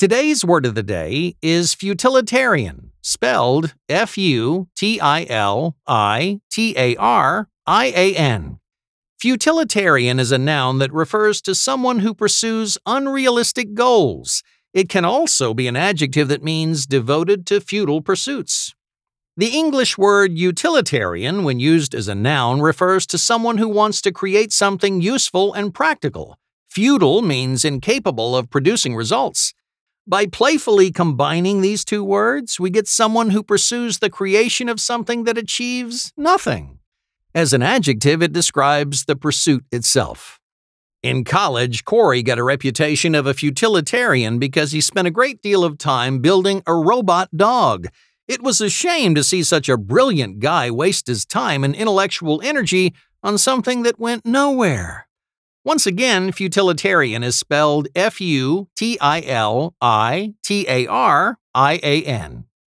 Today's word of the day is futilitarian, spelled F U T I L I T A R I A N. Futilitarian is a noun that refers to someone who pursues unrealistic goals. It can also be an adjective that means devoted to futile pursuits. The English word utilitarian, when used as a noun, refers to someone who wants to create something useful and practical. Futile means incapable of producing results. By playfully combining these two words, we get someone who pursues the creation of something that achieves nothing. As an adjective, it describes the pursuit itself. In college, Corey got a reputation of a futilitarian because he spent a great deal of time building a robot dog. It was a shame to see such a brilliant guy waste his time and intellectual energy on something that went nowhere. Once again, futilitarian is spelled F U T I L I T A R I A N.